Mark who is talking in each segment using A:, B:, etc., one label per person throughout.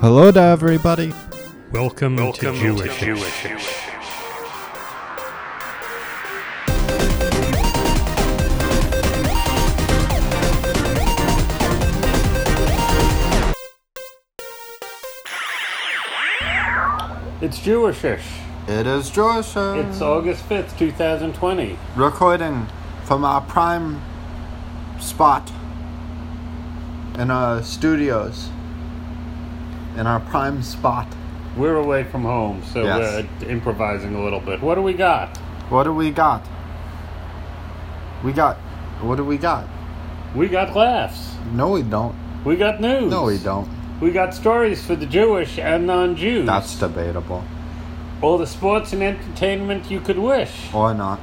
A: Hello to everybody.
B: Welcome,
C: Welcome
B: to
C: to
B: Jewish.
C: Jewish.
B: It's Jewishish.
A: It is Josh. uh,
B: It's August 5th, 2020.
A: recording from our prime spot in our studios. In our prime spot.
B: We're away from home, so
A: Yes.
B: we're improvising a little bit. What do we got?
A: What do we got? We got. What do we got?
B: We got laughs.
A: No, we don't.
B: We got news.
A: No, we don't.
B: We got stories for the Jewish and non-Jews.
A: That's debatable.
B: all the sports and entertainment you could wish.
A: Or not.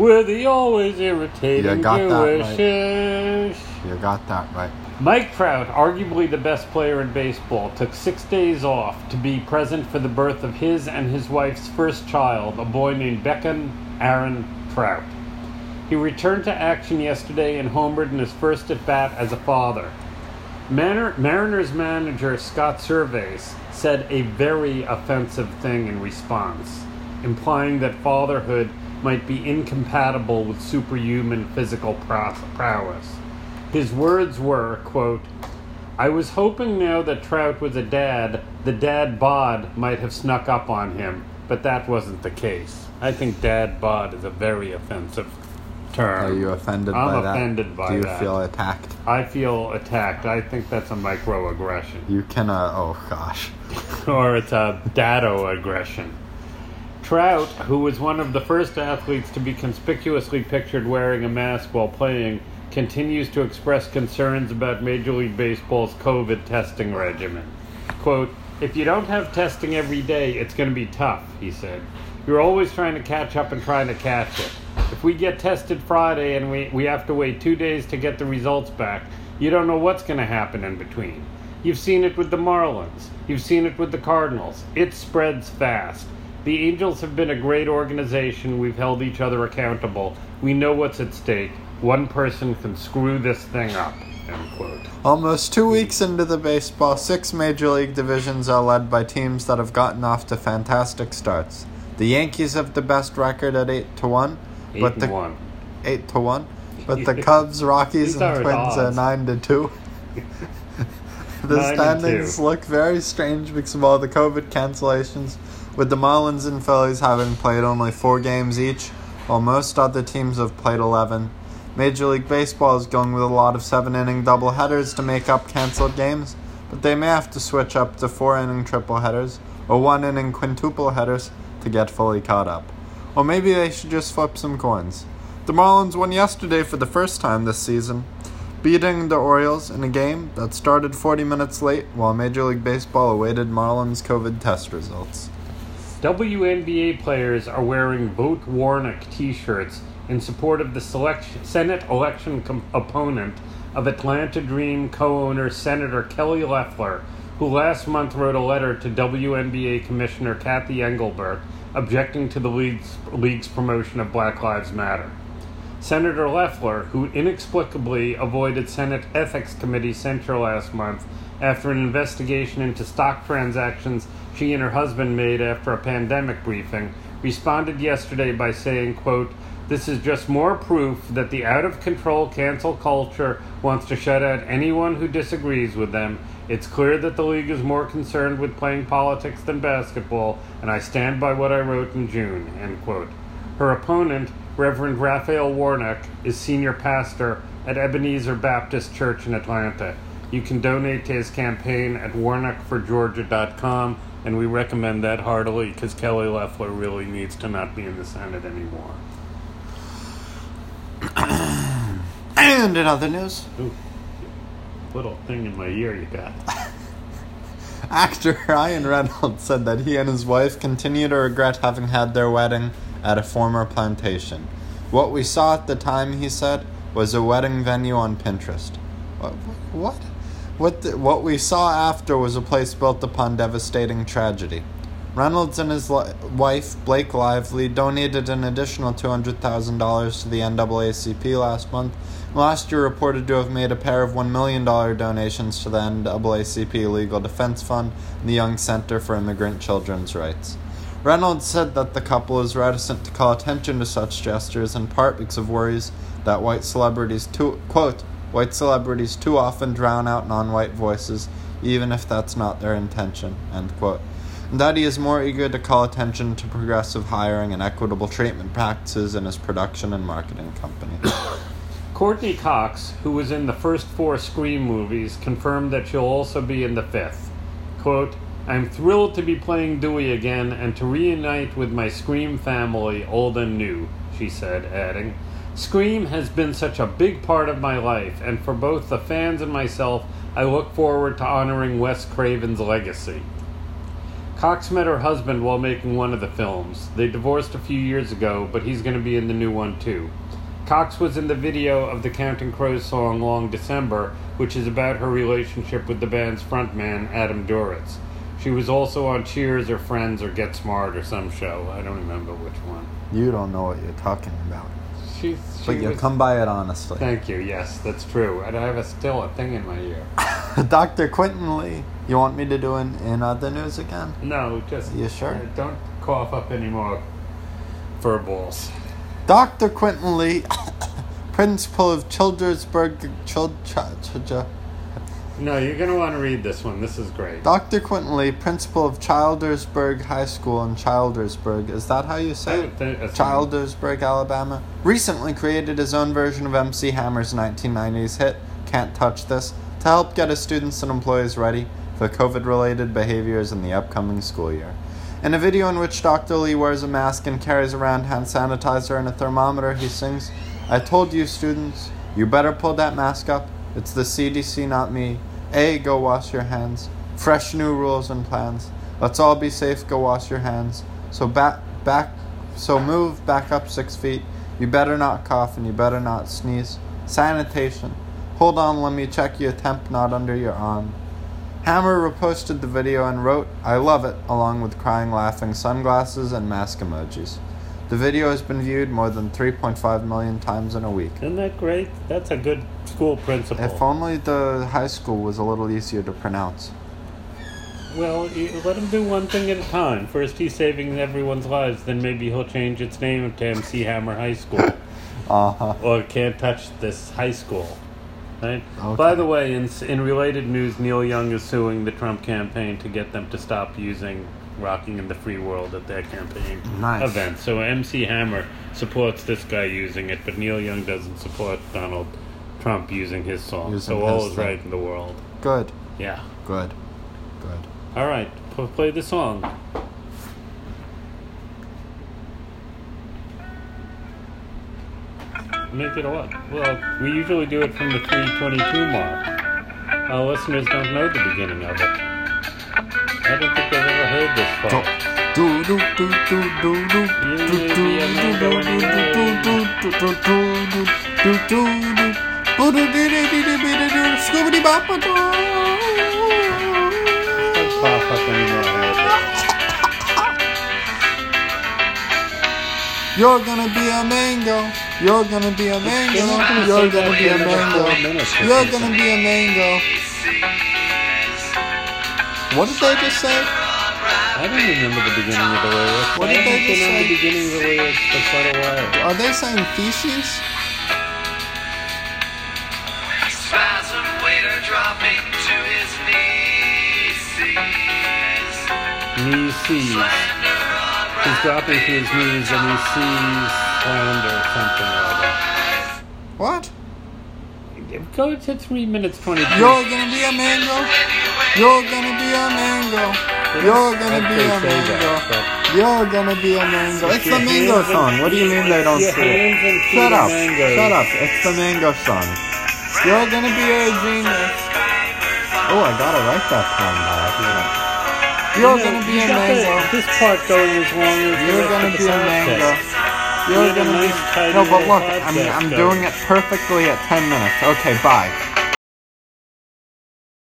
B: We're the always irritating
A: You got that right. You got that right.
B: Mike Trout, arguably the best player in baseball, took six days off to be present for the birth of his and his wife's first child, a boy named Beckham Aaron Trout. He returned to action yesterday and homered in his first at bat as a father. Manor, Mariners manager Scott Servais said a very offensive thing in response, implying that fatherhood might be incompatible with superhuman physical prowess. His words were, quote, I was hoping now that Trout was a dad, the dad bod might have snuck up on him, but that wasn't the case. I think dad bod is a very offensive term.
A: Are you offended
B: I'm
A: by that?
B: offended by
A: Do you
B: that.
A: feel attacked?
B: I feel attacked. I think that's a microaggression.
A: You can, uh, oh gosh.
B: or it's a dado aggression. Trout, who was one of the first athletes to be conspicuously pictured wearing a mask while playing, continues to express concerns about Major League Baseball's COVID testing regimen. Quote, If you don't have testing every day, it's going to be tough, he said. You're always trying to catch up and trying to catch it. If we get tested Friday and we, we have to wait two days to get the results back, you don't know what's going to happen in between. You've seen it with the Marlins. You've seen it with the Cardinals. It spreads fast. The Angels have been a great organization. We've held each other accountable. We know what's at stake. One person can screw this thing up. End quote.
A: Almost two weeks into the baseball, six major league divisions are led by teams that have gotten off to fantastic starts. The Yankees have the best record at eight to one,
B: Eight
A: but the
B: one.
A: eight to one, but the Cubs, Rockies, and Twins are nine to two. the
B: Nine
A: standings look very strange because of all the COVID cancellations, with the Marlins and Phillies having played only four games each, while most other teams have played eleven. Major League Baseball is going with a lot of seven inning doubleheaders to make up canceled games, but they may have to switch up to four inning triple headers or one inning quintuple headers to get fully caught up. Or maybe they should just flip some coins. The Marlins won yesterday for the first time this season, beating the Orioles in a game that started 40 minutes late while Major League Baseball awaited Marlins COVID test results.
B: WNBA players are wearing Vote Warnock t shirts in support of the selection, Senate election com- opponent of Atlanta Dream co owner Senator Kelly Loeffler, who last month wrote a letter to WNBA Commissioner Cathy Engelbert objecting to the league's, league's promotion of Black Lives Matter. Senator Loeffler, who inexplicably avoided Senate Ethics Committee censure last month after an investigation into stock transactions she and her husband made after a pandemic briefing, responded yesterday by saying, quote, this is just more proof that the out of control cancel culture wants to shut out anyone who disagrees with them. It's clear that the league is more concerned with playing politics than basketball, and I stand by what I wrote in June. End quote. Her opponent, Reverend Raphael Warnock, is senior pastor at Ebenezer Baptist Church in Atlanta. You can donate to his campaign at warnockforgeorgia.com, and we recommend that heartily because Kelly Loeffler really needs to not be in the Senate anymore.
A: And in other news,
B: Ooh, little thing in my ear you got.
A: actor Ryan Reynolds said that he and his wife continue to regret having had their wedding at a former plantation. What we saw at the time, he said, was a wedding venue on Pinterest. What? What? What, the, what we saw after was a place built upon devastating tragedy. Reynolds and his li- wife, Blake Lively, donated an additional $200,000 to the NAACP last month. Last year, reported to have made a pair of $1 million donations to the NAACP Legal Defense Fund and the Young Center for Immigrant Children's Rights. Reynolds said that the couple is reticent to call attention to such gestures in part because of worries that white celebrities too quote white celebrities too often drown out non-white voices even if that's not their intention end quote and that he is more eager to call attention to progressive hiring and equitable treatment practices in his production and marketing company.
B: Courteney Cox, who was in the first four Scream movies, confirmed that she'll also be in the fifth. Quote, I'm thrilled to be playing Dewey again and to reunite with my Scream family, old and new, she said, adding, Scream has been such a big part of my life, and for both the fans and myself, I look forward to honoring Wes Craven's legacy. Cox met her husband while making one of the films. They divorced a few years ago, but he's going to be in the new one too. Cox was in the video of the Counting Crows song Long December, which is about her relationship with the band's frontman, Adam Duritz. She was also on Cheers or Friends or Get Smart or some show. I don't remember which one.
A: You don't know what you're talking about.
B: She, she
A: But you
B: was-
A: come by it honestly.
B: Thank you. Yes, that's true. And I have a, still a thing in my ear.
A: Dr. Quentin Lee. You want me to do an in other news again?
B: No, just
A: You sure?
B: uh, don't cough up any more fur balls.
A: Dr. Quentin Lee, principal of Childersburg Chil, Ch- Ch- Ch-
B: No, you're gonna want to read this one. This is great.
A: Dr. Quentin Lee, principal of Childersburg High School in Childersburg. Is that how you say it? Childersburg, Alabama, recently created his own version of MC Hammer's 1990s hit, Can't Touch This, to help get his students and employees ready for COVID related behaviors in the upcoming school year. In a video in which Dr. Lee wears a mask and carries around hand sanitizer and a thermometer, he sings, I told you, students, you better pull that mask up. It's the CDC, not me. A, go wash your hands. Fresh new rules and plans. Let's all be safe, go wash your hands. So back, back, so move back up six feet. You better not cough and you better not sneeze. Sanitation. Hold on, let me check your temp not under your arm. Hammer reposted the video and wrote, I love it, along with crying, laughing sunglasses and mask emojis. The video has been viewed more than 3.5 million times in a week.
B: Isn't that great? That's a good school principal.
A: If only the high school was a little easier to pronounce.
B: Well, let him do one thing at a time. First, he's saving everyone's lives. Then maybe he'll change its name to MC Hammer High School,
A: Uh huh.
B: or Can't Touch This High School. Right.
A: Okay.
B: By the way, in in related news, Neil Young is suing the Trump campaign to get them to stop using "Rocking in the Free World" at their campaign
A: Nice.
B: event. So MC Hammer supports this guy using it, but Neil Young doesn't support Donald Trump using his song.
A: Using
B: so all is
A: thing.
B: right in the world.
A: Good.
B: Yeah.
A: Good. Good.
B: All right, p- play the song. Make it a what? Well, we usually do it from the 322 mark. Our listeners don't know the beginning of it. I don't think they've ever heard this part.
A: Do do do do do do do do
B: be a man
A: do do do do do do do do do do Scoobity bop a. You're gonna be a mango. You're gonna be a mango. You're gonna be a mango. You're gonna be a mango. What did they just say?
B: I don't remember the beginning of the lyrics.
A: What did they just say?
B: the beginning of the lyrics for quite a while.
A: Are they saying feces?
B: Knee sees. He's dropping to his knees and he sees slander or something or other.
A: What?
B: Go to 3 minutes 22.
A: You're gonna be a mango. You're gonna be a mango. You're gonna be a
B: I'd say say
A: mango. You're gonna be a mango. It's the mango song. What do you mean they don't see it?
B: hands and feet
A: Shut up. Shut up. It's the mango song. You're gonna be a genius. Oh, I gotta write that song now. You're
B: You know,
A: gonna be
B: you
A: a mango.
B: the- This part going as long as
A: You're gonna be a mango. You're gonna be. No, but look, I'm, I'm doing it perfectly at 10 minutes. Okay, bye.